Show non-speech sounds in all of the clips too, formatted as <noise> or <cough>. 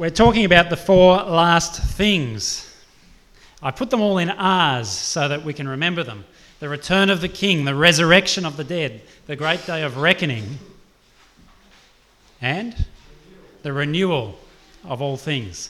We're talking about the four last things. I put them all in R's so that we can remember them the return of the King, the resurrection of the dead, the great day of reckoning, and the renewal of all things.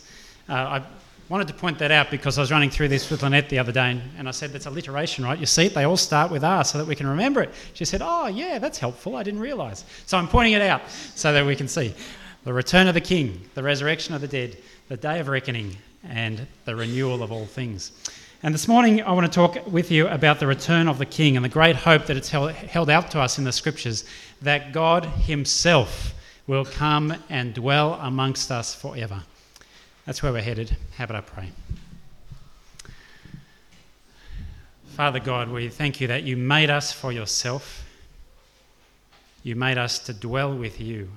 Uh, I wanted to point that out because I was running through this with Lynette the other day and, and I said, that's alliteration, right? You see it, they all start with R so that we can remember it. She said, oh, yeah, that's helpful. I didn't realise. So I'm pointing it out so that we can see the return of the King, the resurrection of the dead, the day of reckoning, and the renewal of all things. And this morning, I want to talk with you about the return of the King and the great hope that it's held, out to us in the scriptures that God Himself will come and dwell amongst us forever. That's where we're headed. How about I pray? Father God, we thank you that you made us for yourself. You made us to dwell with you.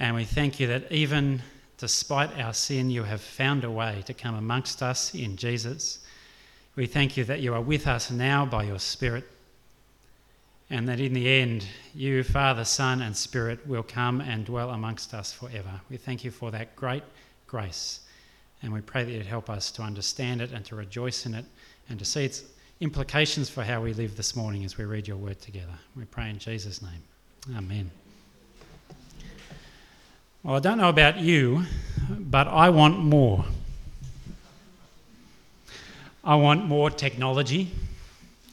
And we thank you that even despite our sin, you have found a way to come amongst us in Jesus. We thank you that you are with us now by your Spirit, and that in the end, you, Father, Son, and Spirit, will come and dwell amongst us forever. We thank you for that great grace, and we pray that you'd help us to understand it and to rejoice in it and to see its implications for how we live this morning as we read your word together. We pray in Jesus' name. Amen. Well, I don't know about you, but I want more. I want more technology.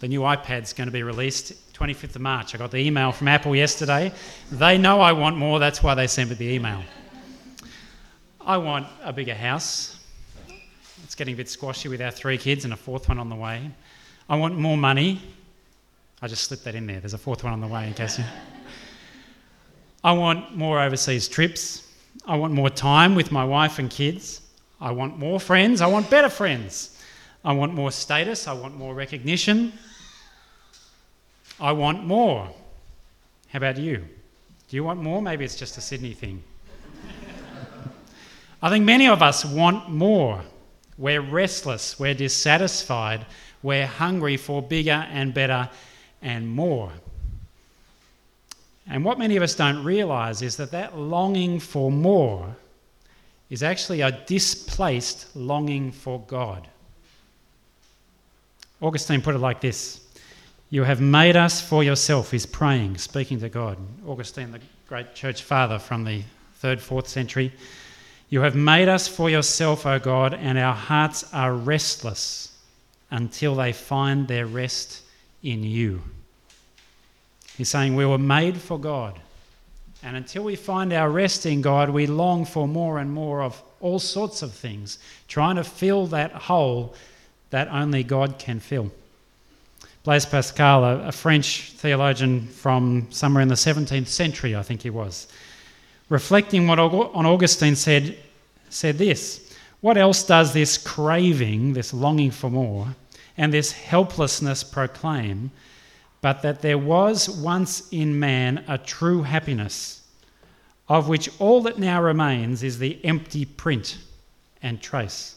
The new iPad's going to be released 25th of March. I got the email from Apple yesterday. They know I want more, that's why they sent me the email. I want a bigger house. It's getting a bit squashy with our three kids and a fourth one on the way. I want more money. I just slipped that in there. There's a fourth one on the way in case you. I want more overseas trips. I want more time with my wife and kids. I want more friends. I want better friends. I want more status. I want more recognition. I want more. How about you? Do you want more? Maybe it's just a Sydney thing. <laughs> I think many of us want more. We're restless, we're dissatisfied, we're hungry for bigger and better and more. And what many of us don't realise is that that longing for more is actually a displaced longing for God. Augustine put it like this You have made us for yourself, he's praying, speaking to God. Augustine, the great church father from the third, fourth century. You have made us for yourself, O God, and our hearts are restless until they find their rest in you. He's saying we were made for God. And until we find our rest in God, we long for more and more of all sorts of things, trying to fill that hole that only God can fill. Blaise Pascal, a, French theologian from somewhere in the 17th century, I think he was, reflecting what, on Augustine said, said this What else does this craving, this longing for more, and this helplessness proclaim but that there was once in man a true happiness, of which all that now remains is the empty print and trace?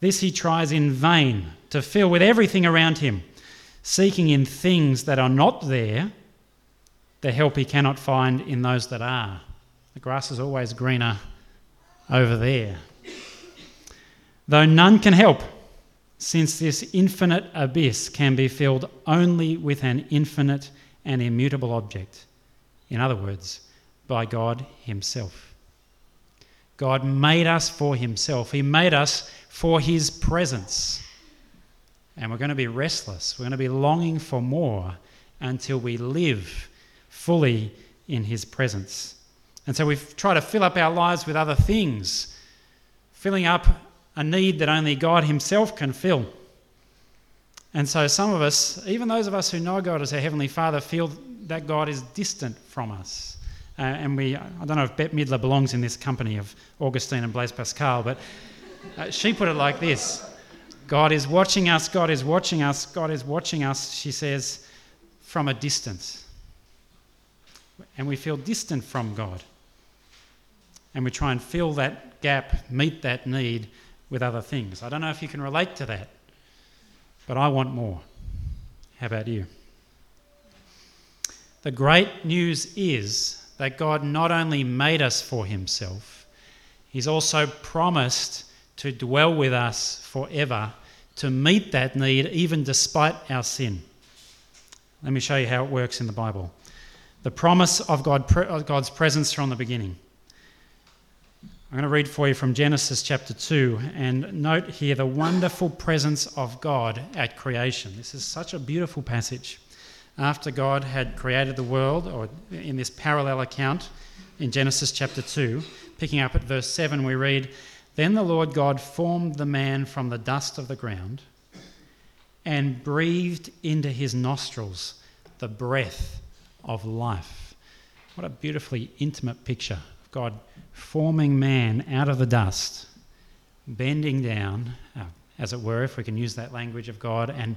This he tries in vain to fill with everything around him, seeking in things that are not there the help he cannot find in those that are. The grass is always greener over there. Though none can help, since this infinite abyss can be filled only with an infinite and immutable object. In other words, by God Himself. God made us for Himself, He made us for His presence. And we're going to be restless, we're going to be longing for more until we live fully in His presence. And so we try to fill up our lives with other things, filling up a need that only God Himself can fill. And so some of us, even those of us who know God as our Heavenly Father, feel that God is distant from us. Uh, and we, I don't know if Bette Midler belongs in this company of Augustine and Blaise Pascal, but uh, she put it like this God is watching us, God is watching us, God is watching us, she says, from a distance and we feel distant from God. And we try and fill that gap, meet that need with other things. I don't know if you can relate to that, but I want more. How about you? The great news is that God not only made us for Himself, He's also promised to dwell with us forever to meet that need, even despite our sin. Let me show you how it works in the Bible. The promise of God, God's presence from the beginning. I'm going to read for you from Genesis chapter 2 and note here the wonderful presence of God at creation. This is such a beautiful passage. After God had created the world, or in this parallel account in Genesis chapter 2, picking up at verse 7, we read, Then the Lord God formed the man from the dust of the ground and breathed into his nostrils the breath of life. What a beautifully intimate picture God forming man out of the dust, bending down, uh, as it were, if we can use that language of God, and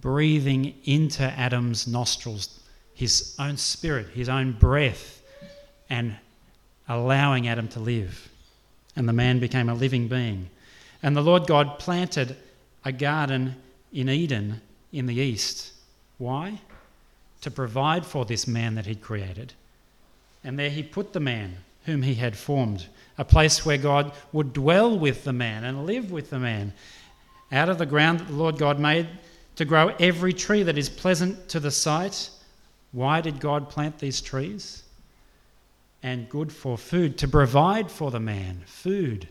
breathing into Adam's nostrils his own spirit, his own breath, and allowing Adam to live. And the man became a living being. And the Lord God planted a garden in Eden in the east. Why? To provide for this man that he'd created. And there he put the man whom he had formed, a place where God would dwell with the man and live with the man. Out of the ground that the Lord God made to grow every tree that is pleasant to the sight. Why did God plant these trees? And good for food, to provide for the man food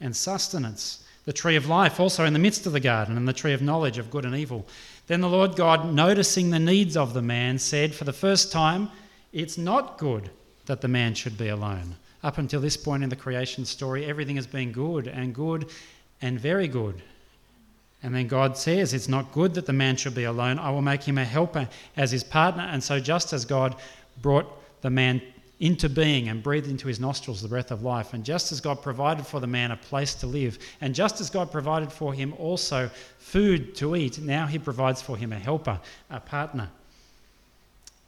and sustenance. The tree of life also in the midst of the garden, and the tree of knowledge of good and evil. Then the Lord God, noticing the needs of the man, said, For the first time, it's not good that the man should be alone. Up until this point in the creation story, everything has been good and good and very good. And then God says, It's not good that the man should be alone. I will make him a helper as his partner. And so, just as God brought the man into being and breathed into his nostrils the breath of life, and just as God provided for the man a place to live, and just as God provided for him also food to eat, now he provides for him a helper, a partner.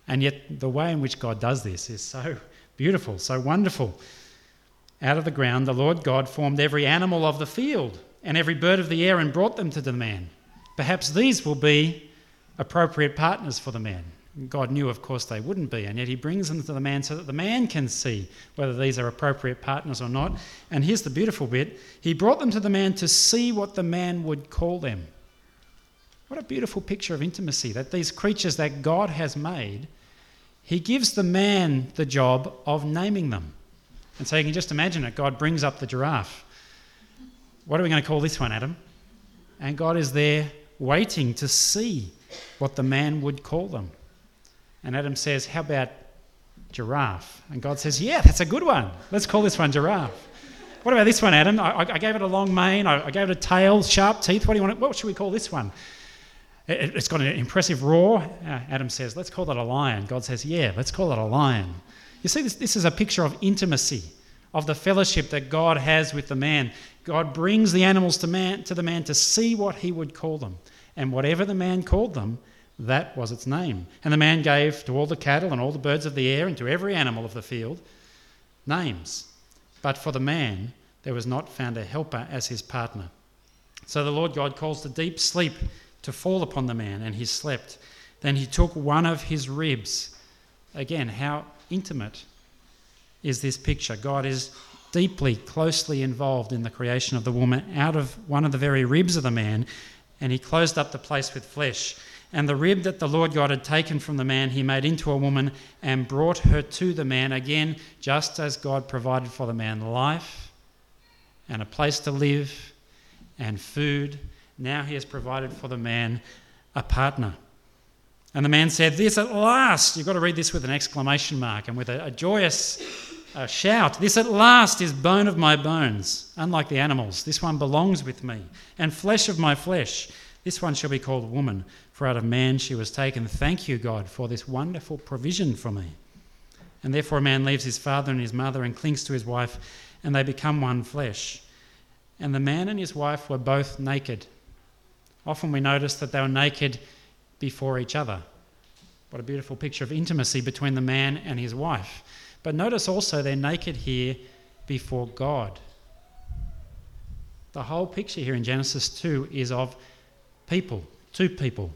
And yet, the way in which God does this is so beautiful, so wonderful. Out of the ground, the Lord God formed every animal of the field and every bird of the air and brought them to the man. Perhaps these will be appropriate partners for the man. God knew, of course, they wouldn't be, and yet He brings them to the man so that the man can see whether these are appropriate partners or not. And here's the beautiful bit He brought them to the man to see what the man would call them. What a beautiful picture of intimacy that these creatures that God has made he gives the man the job of naming them. And so you can just imagine it. God brings up the giraffe. What are we going to call this one, Adam? And God is there waiting to see what the man would call them. And Adam says, How about giraffe? And God says, Yeah, that's a good one. Let's call this one giraffe. What about this one, Adam? I, I gave it a long mane, I, I, gave it a tail, sharp teeth. What do you want? What should we call this one? It, has got an impressive roar. Uh, Adam says, let's call that a lion. God says, yeah, let's call it a lion. You see, this, this is a picture of intimacy, of the fellowship that God has with the man. God brings the animals to, man, to the man to see what he would call them. And whatever the man called them, that was its name. And the man gave to all the cattle and all the birds of the air and to every animal of the field names. But for the man, there was not found a helper as his partner. So the Lord God calls the deep sleep to fall upon the man, and he slept. Then he took one of his ribs. Again, how intimate is this picture? God is deeply, closely involved in the creation of the woman out of one of the very ribs of the man, and he closed up the place with flesh. And the rib that the Lord God had taken from the man, he made into a woman and brought her to the man, again, just as God provided for the man life and a place to live and food now he has provided for the man a partner. And the man said, This at last, you've got to read this with an exclamation mark and with a, a joyous uh, shout. This at last is bone of my bones. Unlike the animals, this one belongs with me, and flesh of my flesh. This one shall be called woman, for out of man she was taken. Thank you, God, for this wonderful provision for me. And therefore a man leaves his father and his mother and clings to his wife, and they become one flesh. And the man and his wife were both naked Often we notice that they were naked before each other. What a beautiful picture of intimacy between the man and his wife. But notice also they're naked here before God. The whole picture here in Genesis 2 is of people, two people,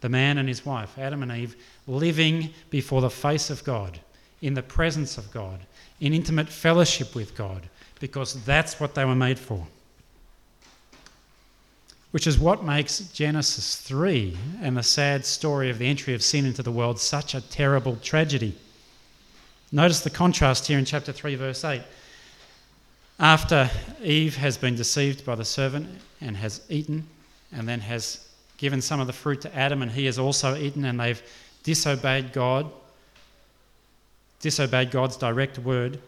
the man and his wife, Adam and Eve, living before the face of God, in the presence of God, in intimate fellowship with God, because that's what they were made for. Which is what makes Genesis 3 and the sad story of the entry of sin into the world such a terrible tragedy. Notice the contrast here in chapter 3, verse 8. After Eve has been deceived by the servant and has eaten, and then has given some of the fruit to Adam, and he has also eaten, and they've disobeyed God, disobeyed God's direct word,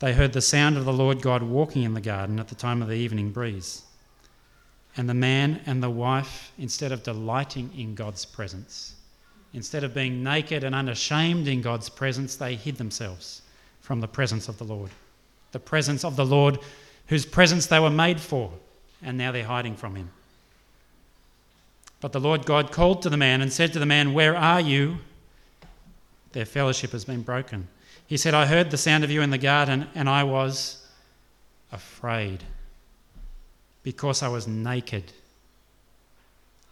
they heard the sound of the Lord God walking in the garden at the time of the evening breeze. And the man and the wife, instead of delighting in God's presence, instead of being naked and unashamed in God's presence, they hid themselves from the presence of the Lord. The presence of the Lord, whose presence they were made for, and now they're hiding from him. But the Lord God called to the man and said to the man, Where are you? Their fellowship has been broken. He said, I heard the sound of you in the garden, and I was afraid because I was naked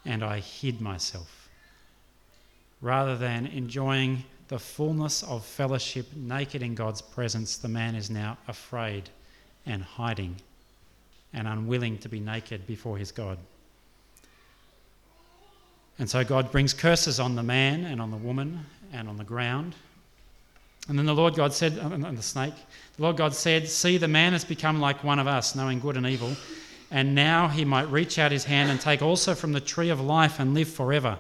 and I hid myself. Rather than enjoying the fullness of fellowship naked in God's presence, the man is now afraid and hiding and unwilling to be naked before his God. And so God brings curses on the man and on the woman and on the ground. And then the Lord God said, and the snake, the Lord God said, See, the man has become like one of us, knowing good and evil. And now he might reach out his hand and take also from the tree of life and live forever.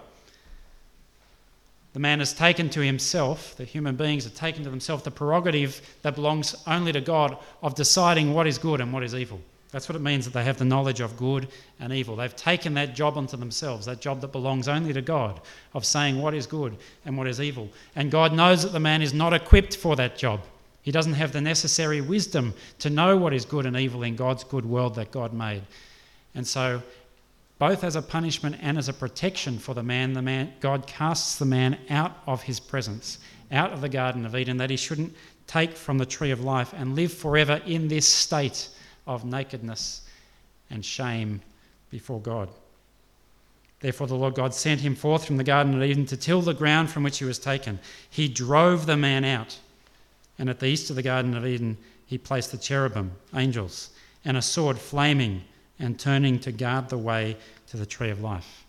The man has taken to himself, the human beings have taken to themselves the prerogative that belongs only to God of deciding what is good and what is evil. That's what it means that they have the knowledge of good and evil. They've taken that job onto themselves, that job that belongs only to God, of saying what is good and what is evil. And God knows that the man is not equipped for that job. He doesn't have the necessary wisdom to know what is good and evil in God's good world that God made. And so, both as a punishment and as a protection for the man, the man God casts the man out of his presence, out of the Garden of Eden, that he shouldn't take from the tree of life and live forever in this state of nakedness and shame before God. Therefore, the Lord God sent him forth from the Garden of Eden to till the ground from which he was taken. He drove the man out, and at the east of the Garden of Eden, he placed the cherubim, angels, and a sword flaming and turning to guard the way to the tree of life.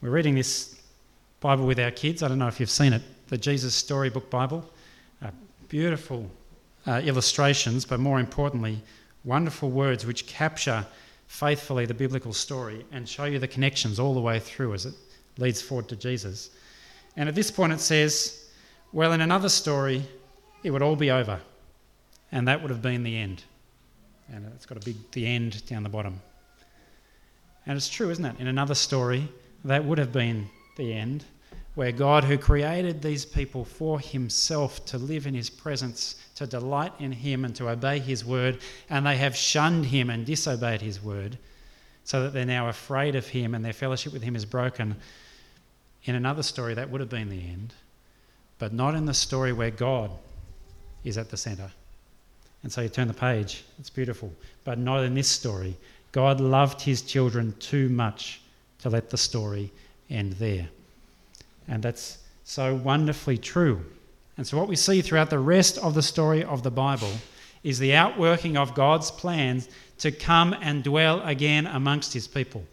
We're reading this Bible with our kids. I don't know if you've seen it, the Jesus Storybook Bible. A beautiful uh, illustrations, but more importantly, wonderful words which capture faithfully the biblical story and show you the connections all the way through as it leads forward to Jesus. And at this point, it says, Well, in another story, it would all be over. And that would have been the end. And it's got a big the end down the bottom. And it's true, isn't it? In another story, that would have been the end where God, who created these people for himself to live in his presence, to delight in him, and to obey his word, and they have shunned him and disobeyed his word, so that they're now afraid of him and their fellowship with him is broken. In another story, that would have been the end, but not in the story where God is at the centre. And so you turn the page, it's beautiful, but not in this story. God loved his children too much to let the story end there. And that's so wonderfully true. And so, what we see throughout the rest of the story of the Bible is the outworking of God's plans to come and dwell again amongst his people,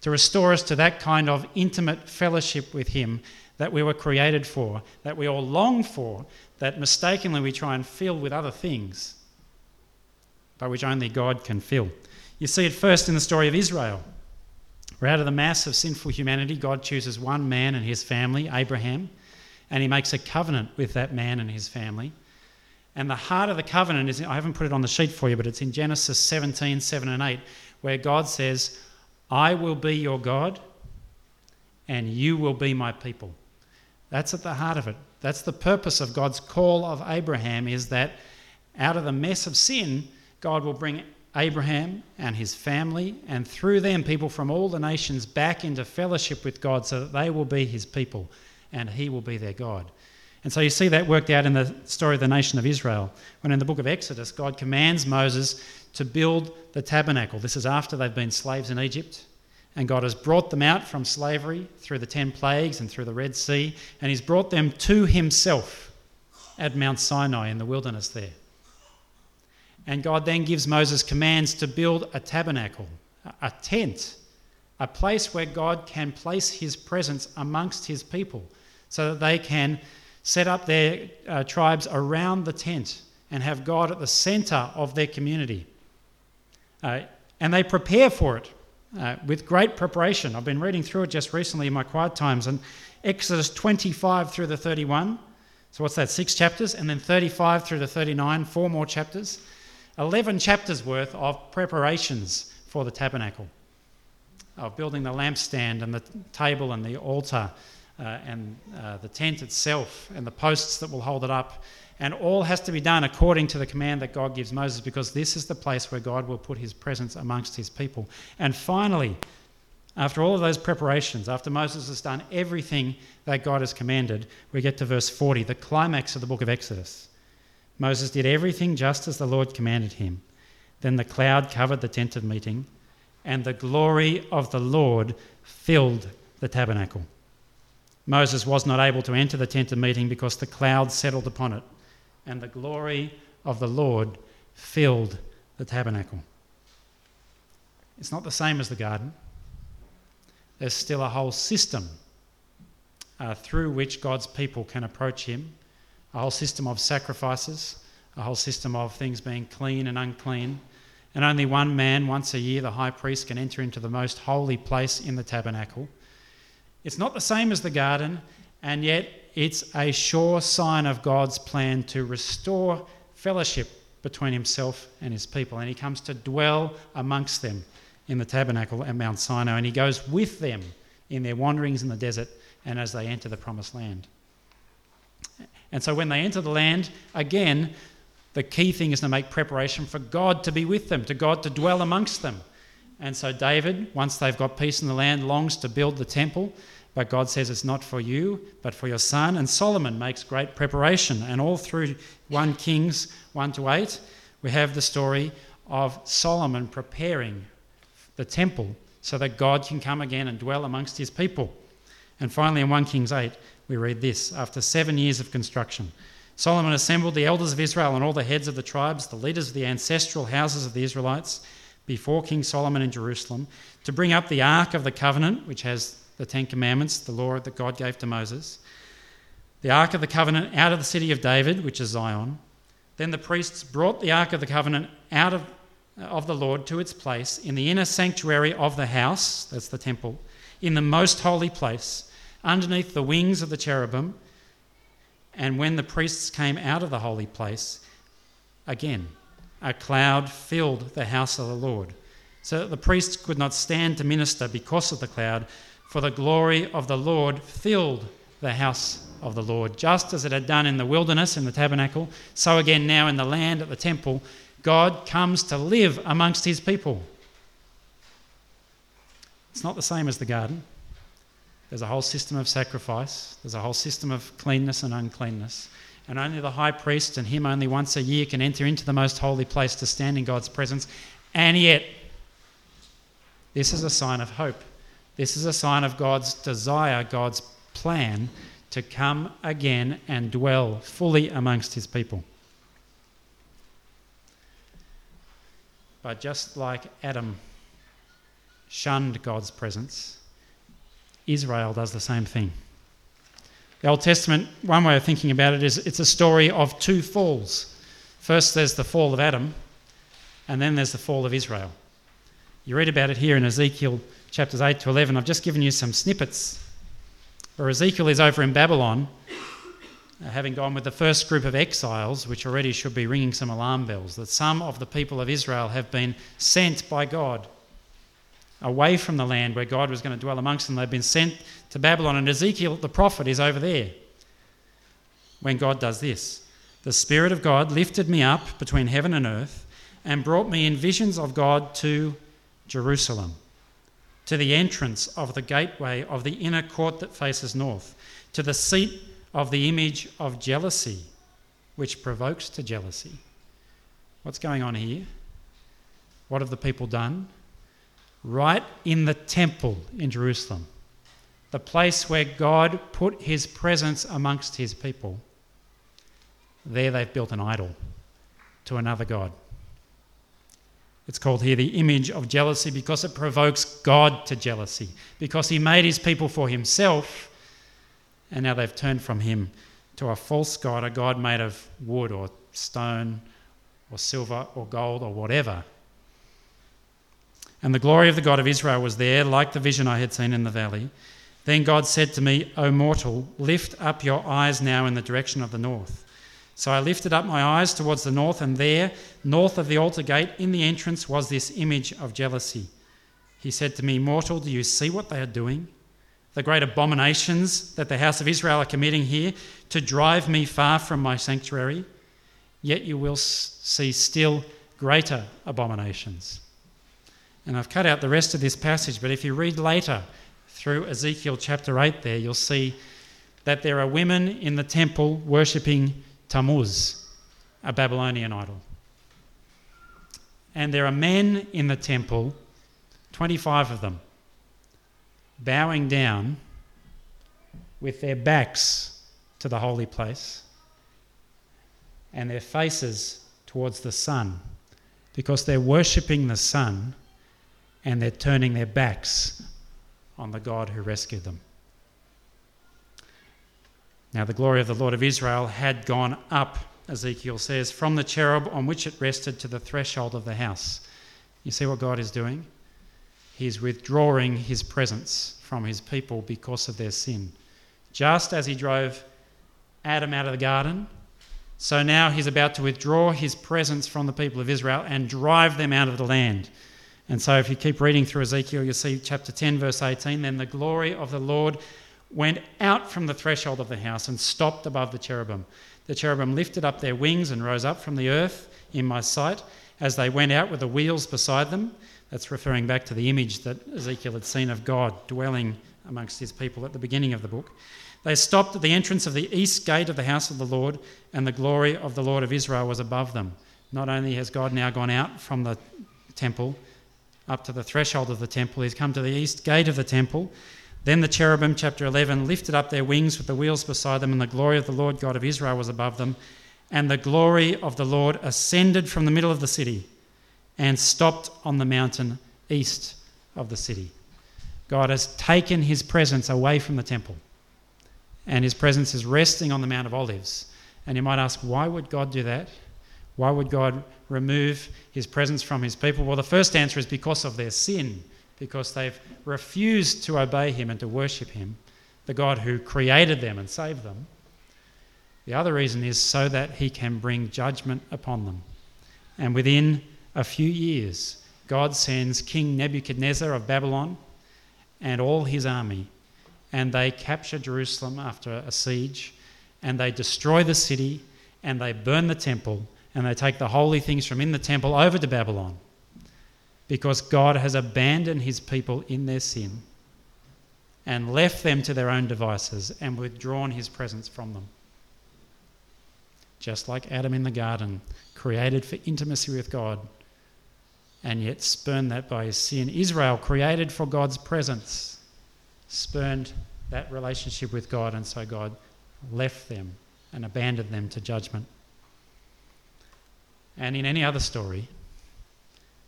to restore us to that kind of intimate fellowship with him that we were created for, that we all long for, that mistakenly we try and fill with other things, but which only God can fill. You see it first in the story of Israel. Where out of the mass of sinful humanity, God chooses one man and his family, Abraham, and he makes a covenant with that man and his family. And the heart of the covenant is, I haven't put it on the sheet for you, but it's in Genesis 17, 7 and 8, where God says, I will be your God and you will be my people. That's at the heart of it. That's the purpose of God's call of Abraham is that out of the mess of sin, God will bring Abraham and his family, and through them, people from all the nations back into fellowship with God so that they will be his people and he will be their God. And so you see that worked out in the story of the nation of Israel. When in the book of Exodus, God commands Moses to build the tabernacle. This is after they've been slaves in Egypt. And God has brought them out from slavery through the ten plagues and through the Red Sea. And He's brought them to Himself at Mount Sinai in the wilderness there. And God then gives Moses commands to build a tabernacle, a tent, a place where God can place his presence amongst his people so that they can set up their uh, tribes around the tent and have God at the center of their community. Uh, and they prepare for it uh, with great preparation. I've been reading through it just recently in my quiet times, and Exodus 25 through the 31. So, what's that? Six chapters, and then 35 through the 39, four more chapters. 11 chapters worth of preparations for the tabernacle, of building the lampstand and the table and the altar uh, and uh, the tent itself and the posts that will hold it up and all has to be done according to the command that God gives Moses because this is the place where God will put his presence amongst his people. And finally, after all of those preparations, after Moses has done everything that God has commanded, we get to verse 40, the climax of the book of Exodus. Moses did everything just as the Lord commanded him. Then the cloud covered the tent of meeting, and the glory of the Lord filled the tabernacle. Moses was not able to enter the tent of meeting because the cloud settled upon it and the glory of the Lord filled the tabernacle. It's not the same as the garden. There's still a whole system uh, through which God's people can approach Him, a whole system of sacrifices, a whole system of things being clean and unclean. And only one man, once a year, the high priest, can enter into the most holy place in the tabernacle. It's not the same as the garden, and yet it's a sure sign of God's plan to restore fellowship between himself and his people. And he comes to dwell amongst them in the tabernacle at Mount Sinai, and he goes with them in their wanderings in the desert and as they enter the promised land. And so when they enter the land, again, the key thing is to make preparation for God to be with them, to God to dwell amongst them. And so David, once they've got peace in the land, longs to build the temple. But God says it's not for you, but for your son. And Solomon makes great preparation. And all through 1 Kings 1 to 8, we have the story of Solomon preparing the temple so that God can come again and dwell amongst his people. And finally, in 1 Kings 8, we read this After seven years of construction, Solomon assembled the elders of Israel and all the heads of the tribes, the leaders of the ancestral houses of the Israelites, before King Solomon in Jerusalem, to bring up the ark of the covenant, which has the Ten Commandments, the law that God gave to Moses, the Ark of the Covenant out of the city of David, which is Zion. Then the priests brought the Ark of the Covenant out of, of the Lord to its place in the inner sanctuary of the house, that's the temple, in the most holy place, underneath the wings of the cherubim. And when the priests came out of the holy place, again, a cloud filled the house of the Lord, so that the priests could not stand to minister because of the cloud, for the glory of the Lord filled the house of the Lord. Just as it had done in the wilderness in the tabernacle, so again now in the land at the temple, God comes to live amongst his people. It's not the same as the garden. There's a whole system of sacrifice, there's a whole system of cleanness and uncleanness. And only the high priest and him only once a year can enter into the most holy place to stand in God's presence. And yet, this is a sign of hope. This is a sign of God's desire, God's plan to come again and dwell fully amongst his people. But just like Adam shunned God's presence, Israel does the same thing. The Old Testament, one way of thinking about it is it's a story of two falls. First, there's the fall of Adam, and then there's the fall of Israel. You read about it here in Ezekiel chapters 8 to 11. I've just given you some snippets. Where Ezekiel is over in Babylon, uh, having gone with the first group of exiles, which already should be ringing some alarm bells, that some of the people of Israel have been sent by God away from the land where God was going to dwell amongst them. They've been sent to Babylon, and Ezekiel, the prophet, is over there when God does this. The Spirit of God lifted me up between heaven and earth and brought me in visions of God to Jerusalem, to the entrance of the gateway of the inner court that faces north, to the seat of the image of jealousy, which provokes to jealousy. What's going on here? What have the people done? Right in the temple in Jerusalem, the place where God put his presence amongst his people, there they've built an idol to another God. It's called here the image of jealousy because it provokes God to jealousy, because he made his people for himself, and now they've turned from him to a false God, a God made of wood or stone or silver or gold or whatever. And the glory of the God of Israel was there, like the vision I had seen in the valley. Then God said to me, O mortal, lift up your eyes now in the direction of the north. So I lifted up my eyes towards the north, and there, north of the altar gate, in the entrance, was this image of jealousy. He said to me, Mortal, do you see what they are doing? The great abominations that the house of Israel are committing here to drive me far from my sanctuary. Yet you will see still greater abominations. And I've cut out the rest of this passage, but if you read later through Ezekiel chapter 8, there you'll see that there are women in the temple worshipping Tammuz, a Babylonian idol. And there are men in the temple, 25 of them, bowing down with their backs to the holy place and their faces towards the sun because they're worshipping the sun and they're turning their backs on the God who rescued them. Now, the glory of the Lord of Israel had gone up, Ezekiel says, from the cherub on which it rested to the threshold of the house. You see what God is doing? He's withdrawing his presence from his people because of their sin. Just as he drove Adam out of the garden, so now he's about to withdraw his presence from the people of Israel and drive them out of the land. And so, if you keep reading through Ezekiel, you'll see chapter 10, verse 18 then the glory of the Lord went out from the threshold of the house and stopped above the cherubim. The cherubim lifted up their wings and rose up from the earth in my sight as they went out with the wheels beside them. That's referring back to the image that Ezekiel had seen of God dwelling amongst his people at the beginning of the book. They stopped at the entrance of the east gate of the house of the Lord, and the glory of the Lord of Israel was above them. Not only has God now gone out from the temple, up to the threshold of the temple. He's come to the east gate of the temple. Then the cherubim, chapter 11, lifted up their wings with the wheels beside them, and the glory of the Lord God of Israel was above them. And the glory of the Lord ascended from the middle of the city and stopped on the mountain east of the city. God has taken his presence away from the temple, and his presence is resting on the Mount of Olives. And you might ask, why would God do that? Why would God remove his presence from his people? Well, the first answer is because of their sin, because they've refused to obey him and to worship him, the God who created them and saved them. The other reason is so that he can bring judgment upon them. And within a few years, God sends King Nebuchadnezzar of Babylon and all his army, and they capture Jerusalem after a siege, and they destroy the city, and they burn the temple and they take the holy things from in the temple over to Babylon because God has abandoned his people in their sin and left them to their own devices and withdrawn his presence from them. Just like Adam in the garden, created for intimacy with God, and yet spurned that by his sin. Israel, created for God's presence, spurned that relationship with God, and so God left them and abandoned them to judgment. And in any other story,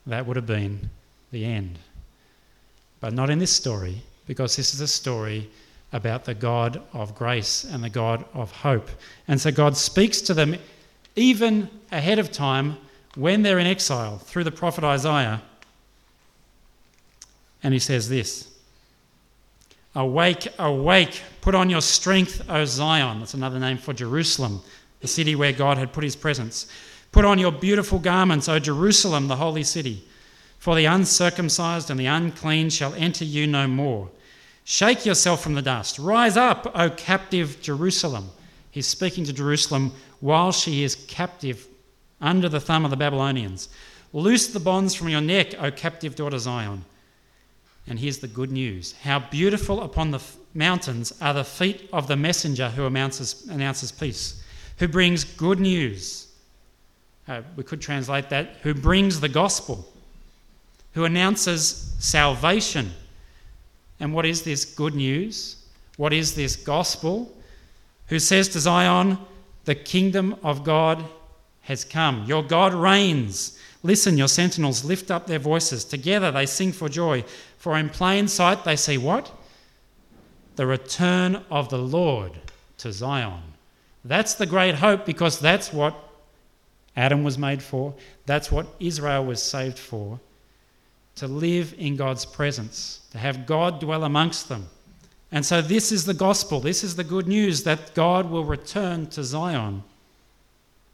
that would have been the end. But not in this story, because this is a story about the God of grace and the God of hope. And so God speaks to them even ahead of time when they're in exile through the prophet Isaiah. And he says this Awake, awake, put on your strength, O Zion. That's another name for Jerusalem, the city where God had put his presence. Put on your beautiful garments, O Jerusalem, the holy city. For the uncircumcised and the unclean shall enter you no more. Shake yourself from the dust. Rise up, O captive Jerusalem. He's speaking to Jerusalem while she is captive under the thumb of the Babylonians. Loose the bonds from your neck, O captive daughter Zion. And here's the good news How beautiful upon the mountains are the feet of the messenger who announces, announces peace, who brings good news uh, we could translate that, who brings the gospel, who announces salvation. And what is this good news? What is this gospel? Who says to Zion, The kingdom of God has come. Your God reigns. Listen, your sentinels lift up their voices. Together they sing for joy. For in plain sight they see what? The return of the Lord to Zion. That's the great hope because that's what Adam was made for. That's what Israel was saved for. To live in God's presence, to have God dwell amongst them. And so, this is the gospel. This is the good news that God will return to Zion,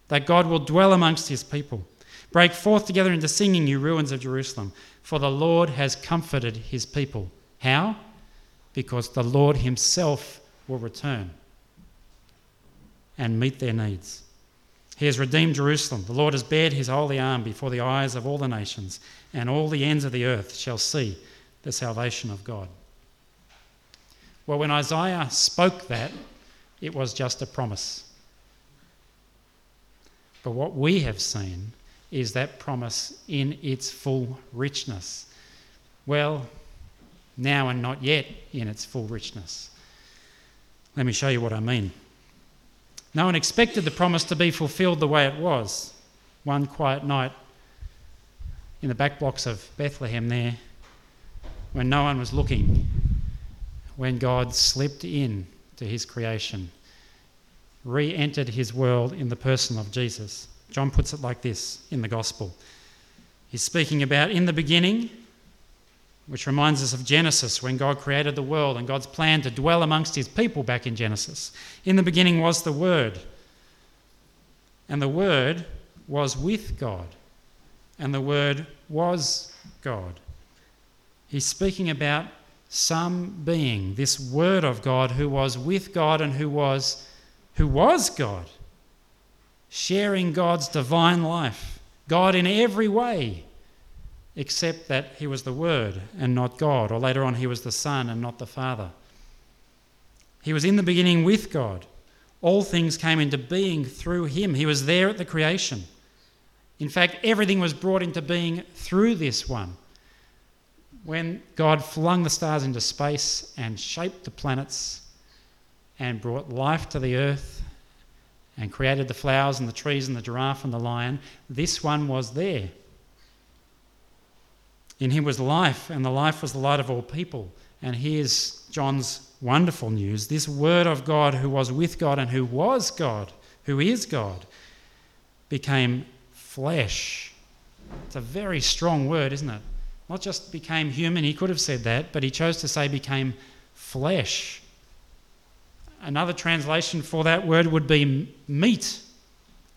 that God will dwell amongst his people. Break forth together into singing, you ruins of Jerusalem, for the Lord has comforted his people. How? Because the Lord himself will return and meet their needs. He has redeemed Jerusalem. The Lord has bared his holy arm before the eyes of all the nations, and all the ends of the earth shall see the salvation of God. Well, when Isaiah spoke that, it was just a promise. But what we have seen is that promise in its full richness. Well, now and not yet in its full richness. Let me show you what I mean. No one expected the promise to be fulfilled the way it was. One quiet night in the back blocks of Bethlehem, there, when no one was looking, when God slipped in to his creation, re entered his world in the person of Jesus. John puts it like this in the Gospel. He's speaking about in the beginning, which reminds us of Genesis when God created the world and God's plan to dwell amongst his people back in Genesis. In the beginning was the Word, and the Word was with God, and the Word was God. He's speaking about some being, this Word of God, who was with God and who was, who was God, sharing God's divine life, God in every way except that he was the Word and not God, or later on, he was the Son and not the Father. He was in the beginning with God. All things came into being through him. He was there at the creation. In fact, everything was brought into being through this one. When God flung the stars into space and shaped the planets and brought life to the earth and created the flowers and the trees and the giraffe and the lion, this one was there. In him was life, and the life was the light of all people. And here's John's wonderful news this word of God, who was with God and who was God, who is God, became flesh. It's a very strong word, isn't it? Not just became human, he could have said that, but he chose to say became flesh. Another translation for that word would be meat.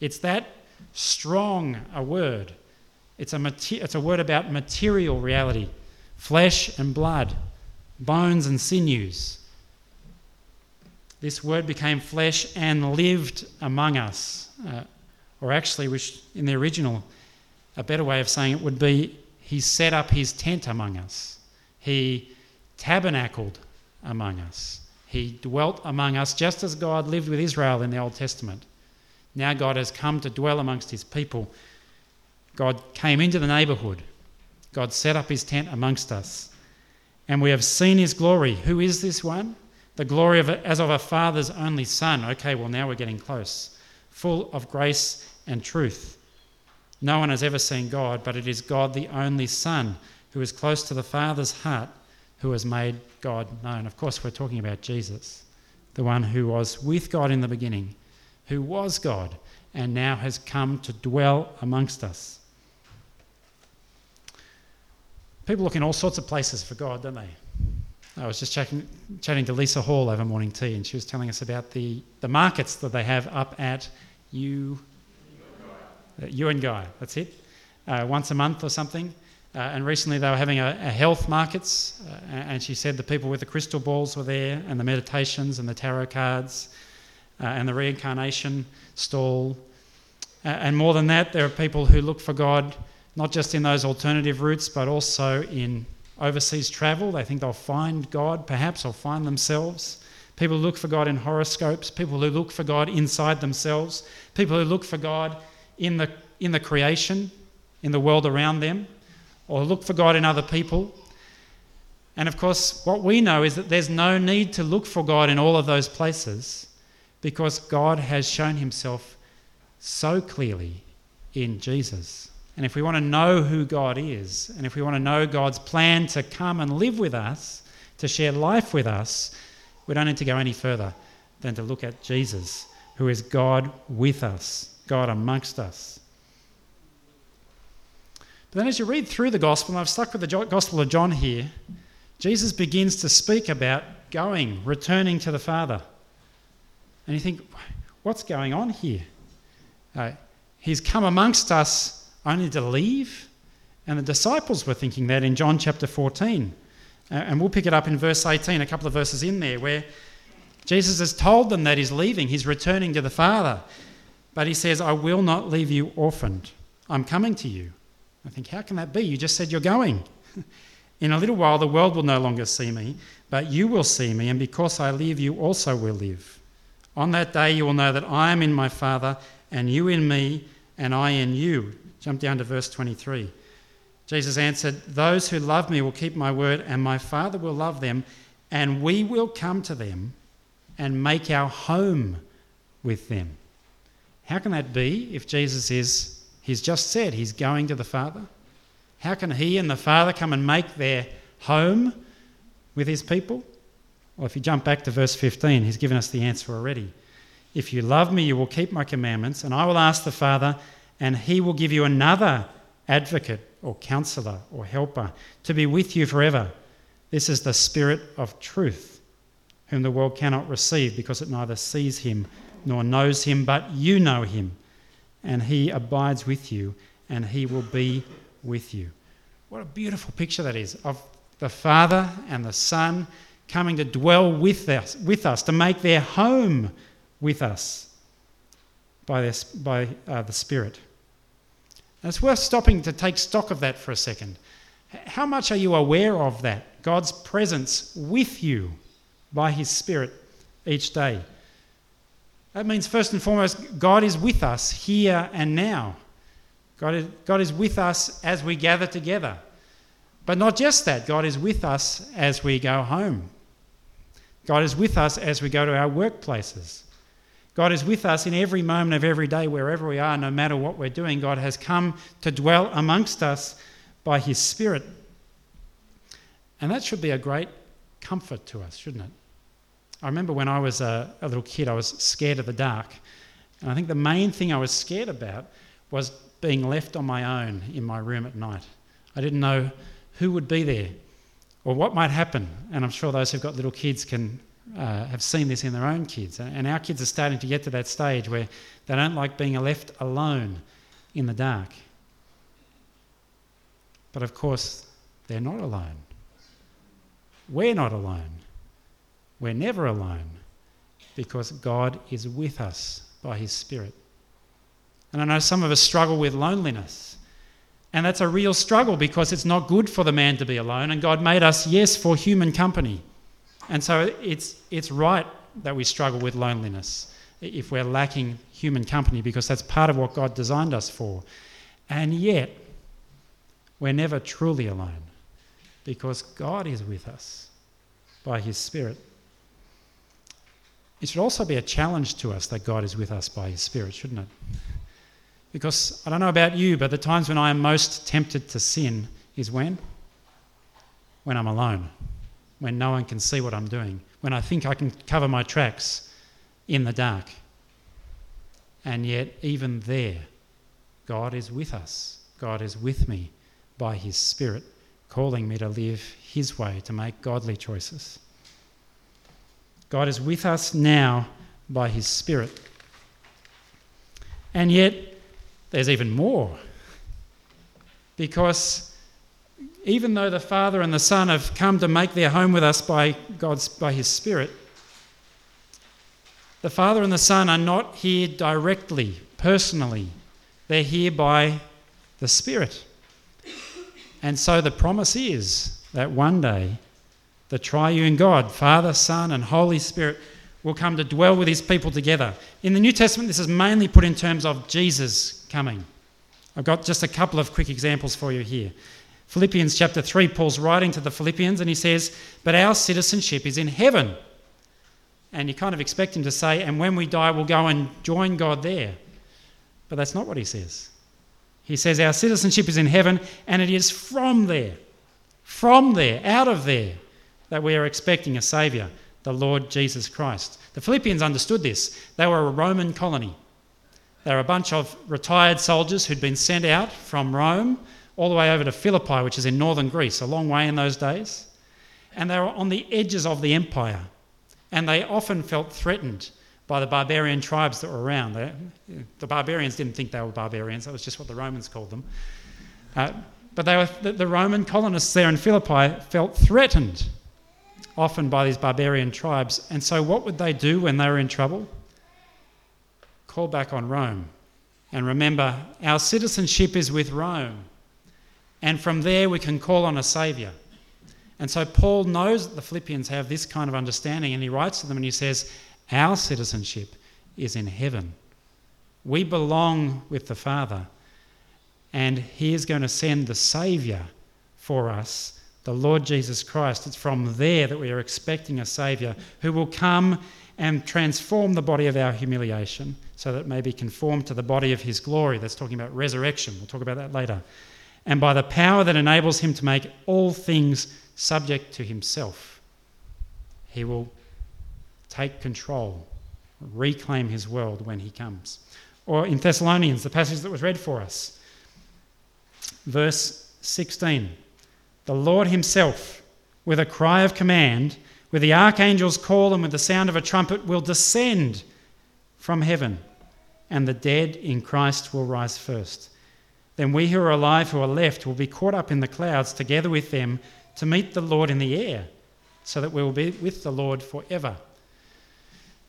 It's that strong a word. It's a, mater- it's a word about material reality flesh and blood, bones and sinews. This word became flesh and lived among us. Uh, or actually, which in the original, a better way of saying it would be he set up his tent among us. He tabernacled among us. He dwelt among us just as God lived with Israel in the Old Testament. Now God has come to dwell amongst his people God came into the neighbourhood. God set up his tent amongst us. And we have seen his glory. Who is this one? The glory of as of a father's only son. Okay, well, now we're getting close. Full of grace and truth. No one has ever seen God, but it is God, the only Son, who is close to the Father's heart, who has made God known. Of course, we're talking about Jesus, the one who was with God in the beginning, who was God, and now has come to dwell amongst us. People look in all sorts of places for God, don't they? I was just chatting, chatting to Lisa Hall over morning tea, and she was telling us about the, the markets that they have up at U. Uh, Guy, that's it. Uh, once a month or something. Uh, and recently they were having a, a health markets, uh, and she said the people with the crystal balls were there, and the meditations, and the tarot cards, uh, and the reincarnation stall. Uh, and more than that, there are people who look for God not just in those alternative routes, but also in overseas travel. They think they'll find God, perhaps, or find themselves. People look for God in horoscopes, people who look for God inside themselves, people who look for God in the, in the creation, in the world around them, or look for God in other people. And of course, what we know is that there's no need to look for God in all of those places because God has shown himself so clearly in Jesus and if we want to know who God is, and if we want to know God's plan to come and live with us, to share life with us, we don't need to go any further than to look at Jesus, who is God with us, God amongst us. But then, as you read through the gospel, and I've stuck with the Gospel of John here, Jesus begins to speak about going, returning to the Father. And you think, what's going on here? Uh, he's come amongst us only to leave? And the disciples were thinking that in John chapter 14. Uh, and we'll pick it up in verse 18, a couple of verses in there, where Jesus has told them that he's leaving, he's returning to the Father. But he says, I will not leave you orphaned. I'm coming to you. I think, how can that be? You just said you're going. <laughs> In a little while, the world will no longer see me, but you will see me, and because I live, you also will live. On that day, you will know that I am in my Father, and you in me, and I in you. Jump down to verse 23. Jesus answered, Those who love me will keep my word, and my Father will love them, and we will come to them and make our home with them. How can that be if Jesus is, he's just said he's going to the Father? How can he and the Father come and make their home with his people? Well, if you jump back to verse 15, he's given us the answer already. If you love me, you will keep my commandments, and I will ask the Father, and he will give you another advocate or counselor or helper to be with you forever. This is the Spirit of truth, whom the world cannot receive because it neither sees him nor knows him, but you know him, and he abides with you, and he will be with you. What a beautiful picture that is of the Father and the Son coming to dwell with us, with us to make their home with us by, their, by uh, the Spirit. And it's worth stopping to take stock of that for a second. How much are you aware of that? God's presence with you by His Spirit each day. That means, first and foremost, God is with us here and now. God is, God is with us as we gather together. But not just that, God is with us as we go home. God is with us as we go to our workplaces. God is with us in every moment of every day, wherever we are, no matter what we're doing. God has come to dwell amongst us by His Spirit. And that should be a great comfort to us, shouldn't it? I remember when I was a, a little kid, I was scared of the dark. And I think the main thing I was scared about was being left on my own in my room at night. I didn't know who would be there or what might happen. And I'm sure those who've got little kids can uh, have seen this in their own kids. And our kids are starting to get to that stage where they don't like being left alone in the dark. But of course, they're not alone. We're not alone. We're never alone because God is with us by His Spirit. And I know some of us struggle with loneliness. And that's a real struggle because it's not good for the man to be alone. And God made us, yes, for human company. And so it's, it's right that we struggle with loneliness if we're lacking human company because that's part of what God designed us for. And yet, we're never truly alone because God is with us by His Spirit. It should also be a challenge to us that God is with us by His Spirit, shouldn't it? Because I don't know about you, but the times when I am most tempted to sin is when? When I'm alone, when no one can see what I'm doing, when I think I can cover my tracks in the dark. And yet, even there, God is with us. God is with me by His Spirit, calling me to live His way, to make godly choices. God is with us now by His Spirit. And yet, there's even more. Because even though the Father and the Son have come to make their home with us by God's by his Spirit, the Father and the Son are not here directly, personally. They're here by the Spirit. And so the promise is that one day the triune God, Father, Son, and Holy Spirit, will come to dwell with his people together. In the New Testament, this is mainly put in terms of Jesus coming. I've got just a couple of quick examples for you here. Philippians chapter 3, Paul's writing to the Philippians and he says, But our citizenship is in heaven. And you kind of expect him to say, And when we die, we'll go and join God there. But that's not what he says. He says, Our citizenship is in heaven, and it is from there, from there, out of there, that we are expecting a Saviour, the Lord Jesus Christ. The Philippians understood this. They were a Roman colony. They were a bunch of retired soldiers who'd been sent out from Rome all the way over to Philippi, which is in northern Greece, a long way in those days. And they were on the edges of the empire. And they often felt threatened by the barbarian tribes that were around. They, the barbarians didn't think they were barbarians, that was just what the Romans called them. Uh, but they were, the, the Roman colonists there in Philippi felt threatened often by these barbarian tribes. And so, what would they do when they were in trouble? Call back on Rome. And remember, our citizenship is with Rome. And from there, we can call on a Saviour. And so, Paul knows that the Philippians have this kind of understanding, and he writes to them and he says, our citizenship is in heaven. We belong with the Father, and He is going to send the Saviour for us, the Lord Jesus Christ. It's from there that we are expecting a Saviour who will come and transform the body of our humiliation so that it may be conformed to the body of His glory. That's talking about resurrection. We'll talk about that later. And by the power that enables Him to make all things subject to Himself, He will take control, reclaim his world when he comes. Or in Thessalonians, the passage that was read for us, verse 16 The Lord himself, with a cry of command, with the archangel's call, and with the sound of a trumpet, will descend from heaven, and the dead in Christ will rise first. Then we who are alive, who are left, will be caught up in the clouds together with them to meet the Lord in the air, so that we will be with the Lord forever.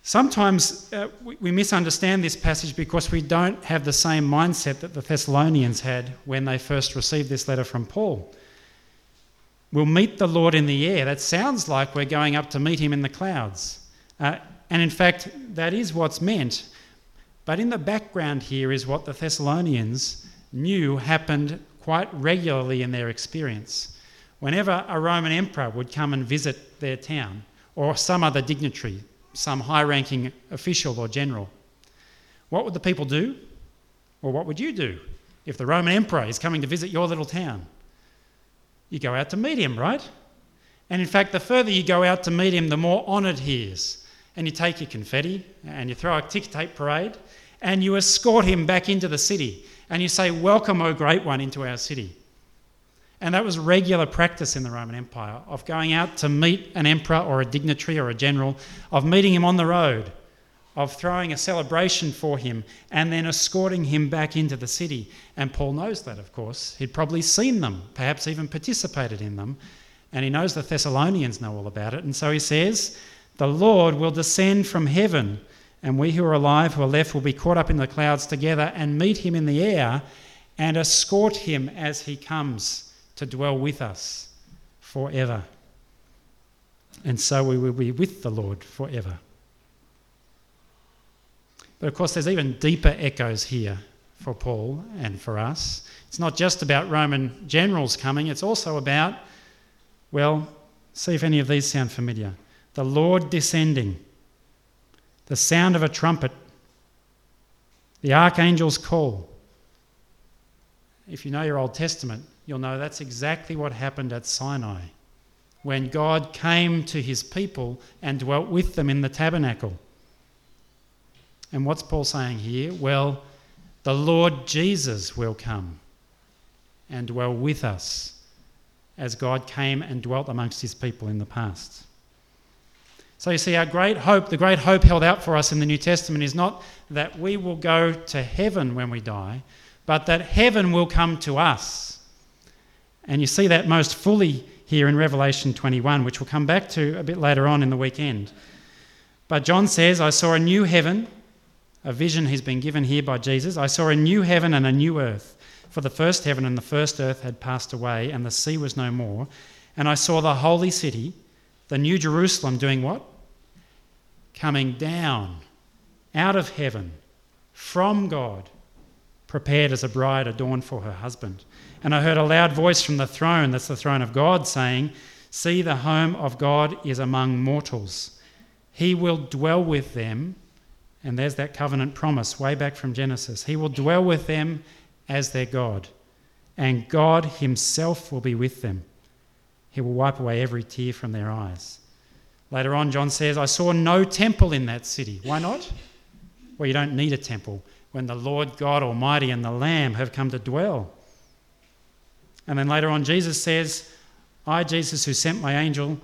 Sometimes uh, we, we misunderstand this passage because we don't have the same mindset that the Thessalonians had when they first received this letter from Paul. We'll meet the Lord in the air. That sounds like we're going up to meet him in the clouds. Uh, and in fact, that is what's meant. But in the background here is what the Thessalonians knew happened quite regularly in their experience. Whenever a Roman emperor would come and visit their town, or some other dignitary, some high ranking official or general. What would the people do? Or what would you do if the Roman emperor is coming to visit your little town? You go out to meet him, right? And in fact, the further you go out to meet him, the more honoured he is. And you take your confetti and you throw a ticker tape parade and you escort him back into the city and you say, Welcome, O great one, into our city. And that was regular practice in the Roman Empire of going out to meet an emperor or a dignitary or a general, of meeting him on the road, of throwing a celebration for him, and then escorting him back into the city. And Paul knows that, of course. He'd probably seen them, perhaps even participated in them. And he knows the Thessalonians know all about it. And so he says, The Lord will descend from heaven, and we who are alive, who are left, will be caught up in the clouds together and meet him in the air and escort him as he comes to dwell with us forever. And so we will be with the Lord forever. But of course, there's even deeper echoes here for Paul and for us. It's not just about Roman generals coming, it's also about, well, see if any of these sound familiar. The Lord descending, the sound of a trumpet, the archangel's call. If you know your Old Testament, you'll know that's exactly what happened at Sinai when God came to his people and dwelt with them in the tabernacle. And what's Paul saying here? Well, the Lord Jesus will come and dwell with us as God came and dwelt amongst his people in the past. So you see, our great hope, the great hope held out for us in the New Testament, is not that we will go to heaven when we die, but that heaven will come to us and you see that most fully here in Revelation 21, which we'll come back to a bit later on in the weekend. But John says, I saw a new heaven, a vision he's been given here by Jesus. I saw a new heaven and a new earth, for the first heaven and the first earth had passed away, and the sea was no more. And I saw the holy city, the new Jerusalem, doing what? Coming down out of heaven from God, prepared as a bride adorned for her husband. And I heard a loud voice from the throne, that's the throne of God, saying, See, the home of God is among mortals. He will dwell with them. And there's that covenant promise way back from Genesis. He will dwell with them as their God, and God Himself will be with them. He will wipe away every tear from their eyes. Later on, John says, I saw no temple in that city. Why not? Well, you don't need a temple when the Lord God Almighty and the Lamb have come to dwell. And then later on, Jesus says, I, Jesus, who sent my angel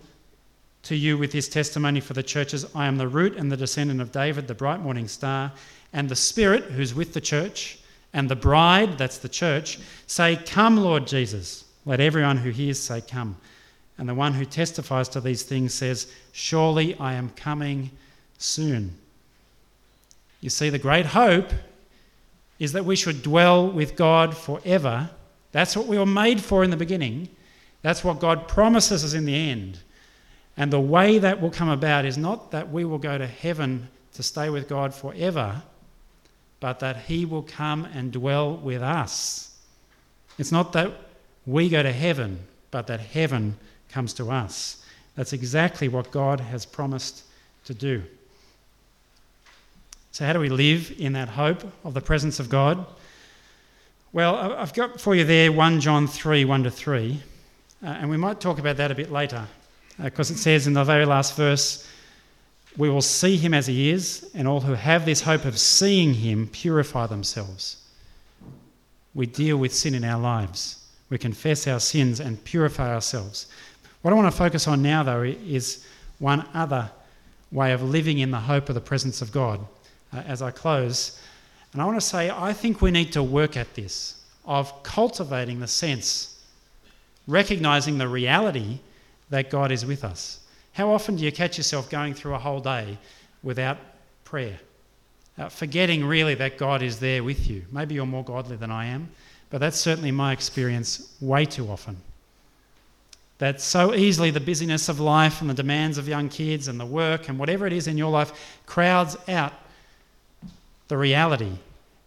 to you with this testimony for the churches, I am the root and the descendant of David, the bright morning star, and the Spirit who's with the church, and the bride, that's the church, say, Come, Lord Jesus. Let everyone who hears say, Come. And the one who testifies to these things says, Surely I am coming soon. You see, the great hope is that we should dwell with God forever. That's what we were made for in the beginning. That's what God promises us in the end. And the way that will come about is not that we will go to heaven to stay with God forever, but that He will come and dwell with us. It's not that we go to heaven, but that heaven comes to us. That's exactly what God has promised to do. So, how do we live in that hope of the presence of God? Well, I've got for you there 1 John 3 1 to 3, uh, and we might talk about that a bit later, because uh, it says in the very last verse, We will see him as he is, and all who have this hope of seeing him purify themselves. We deal with sin in our lives, we confess our sins and purify ourselves. What I want to focus on now, though, is one other way of living in the hope of the presence of God uh, as I close. And I want to say, I think we need to work at this of cultivating the sense, recognizing the reality that God is with us. How often do you catch yourself going through a whole day without prayer? Uh, forgetting really that God is there with you. Maybe you're more godly than I am, but that's certainly my experience way too often. That so easily the busyness of life and the demands of young kids and the work and whatever it is in your life crowds out the reality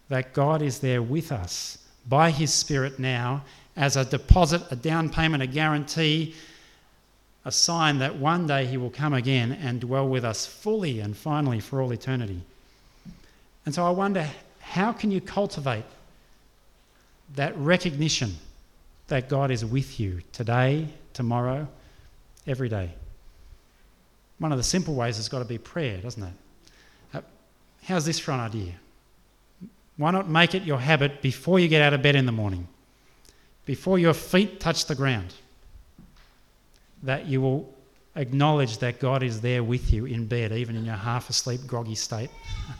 that God is there with us by His Spirit now as a deposit, a down payment, a guarantee, a sign that one day He will come again and dwell with us fully and finally for all eternity. And so I wonder how can you cultivate that recognition that God is with you today, tomorrow, every day? One of the simple ways has got to be prayer, doesn't it? Uh, how's this for an idea? Why not make it your habit before you get out of bed in the morning, before your feet touch the ground, that you will acknowledge that God is there with you in bed, even in your half asleep, groggy state,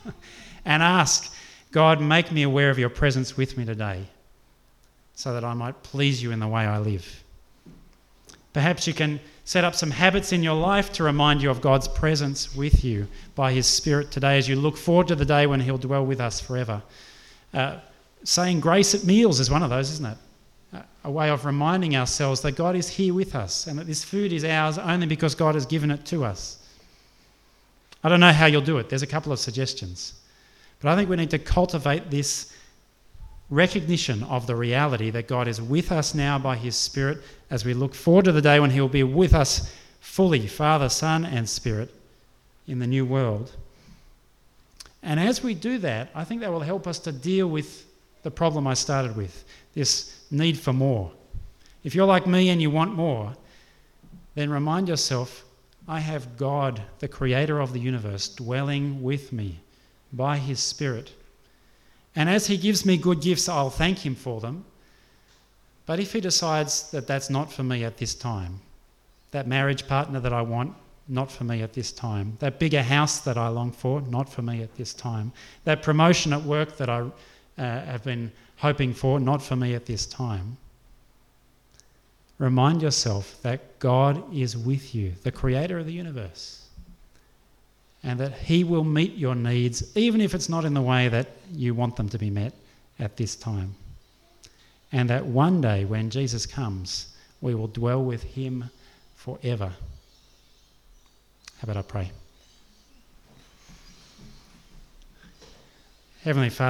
<laughs> and ask, God, make me aware of your presence with me today so that I might please you in the way I live. Perhaps you can set up some habits in your life to remind you of God's presence with you by His Spirit today as you look forward to the day when He'll dwell with us forever. Uh, saying grace at meals is one of those, isn't it? A way of reminding ourselves that God is here with us and that this food is ours only because God has given it to us. I don't know how you'll do it. There's a couple of suggestions. But I think we need to cultivate this recognition of the reality that God is with us now by His Spirit as we look forward to the day when He will be with us fully, Father, Son, and Spirit, in the new world. And as we do that, I think that will help us to deal with the problem I started with this need for more. If you're like me and you want more, then remind yourself I have God, the creator of the universe, dwelling with me by His Spirit and as He gives me good gifts, I'll thank Him for them. But if He decides that that's not for me at this time, that marriage partner that I want, not for me at this time, that bigger house that I long for, not for me at this time, that promotion at work that I uh, have been hoping for, not for me at this time. Remind yourself that God is with you, the creator of the universe and that He will meet your needs, even if it's not in the way that you want them to be met at this time. And that one day when Jesus comes, we will dwell with Him forever. How about I pray? Heavenly Father,